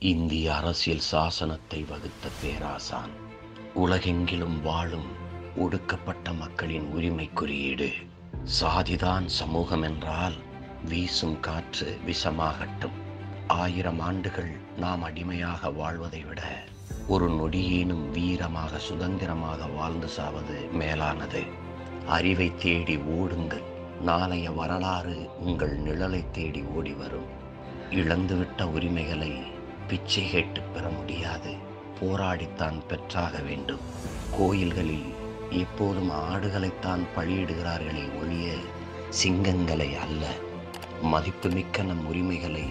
இந்திய அரசியல் சாசனத்தை வகுத்த பேராசான். உலகெங்கிலும் வாழும் ஒடுக்கப்பட்ட மக்களின் உரிமை குறியீடு சாதிதான் சமூகம் என்றால் வீசும் காற்று விஷமாகட்டும். ஆயிரம் ஆண்டுகள் நாம் அடிமையாக வாழ்வதை விட ஒரு நொடியேனும் வீரமாக சுதந்திரமாக வாழ்ந்து சாவது மேலானது. அறிவை தேடி ஓடுங்கள் நாளைய வரலாறு உங்கள் நிழலை தேடி ஓடி வரும். இழந்துவிட்ட உரிமைகளை பிச்சை கேட்டு பெற முடியாது. போராடித்தான் பெற்றாக வேண்டும். கோயில்களில் எப்போதும் ஆடுகளைத்தான் பலியிடுகிறார்களே ஒழிய சிங்கங்களை அல்ல. மதிப்புமிக்க நம் உரிமைகளை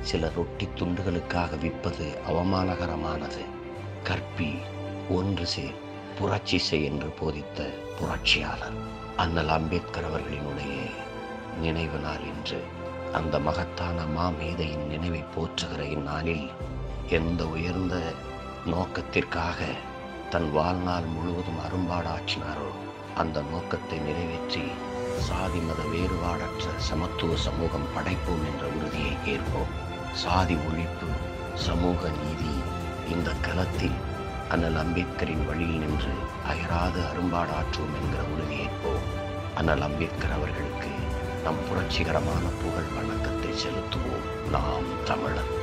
சில ரொட்டி துண்டுகளுக்காக விற்பது அவமானகரமானது. கற்பி ஒன்று சேர் புரட்சி செய் என்று போதித்த புரட்சியாளர் அண்ணல் அம்பேத்கர் அவர்களினுடைய நினைவு நாள் இன்று. அந்த மகத்தான மாமேதையின் நினைவை போற்றுகிற இந்நாளில் எந்த உயர்ந்த நோக்கத்திற்காக தன் வாழ்நாள் முழுவதும் அரும்பாடாற்றினாரோ அந்த நோக்கத்தை நிறைவேற்றி சாதி மத வேறுபாடற்ற சமத்துவ சமூகம் படைப்போம் என்ற உறுதியை ஏற்போம். சாதி ஒழிப்பு சமூக நீதி இந்த களத்தில் அண்ணல் அம்பேத்கரின் வழியில் நின்று அயராது அரும்பாடாற்றுவோம் என்கிற உறுதியேற்போம் அண்ணல் அம்பேத்கர் அவர்களுக்கு நம் புரட்சிகரமான புகழ் வணக்கத்தை செலுத்துவோம். நாம் தமிழர்.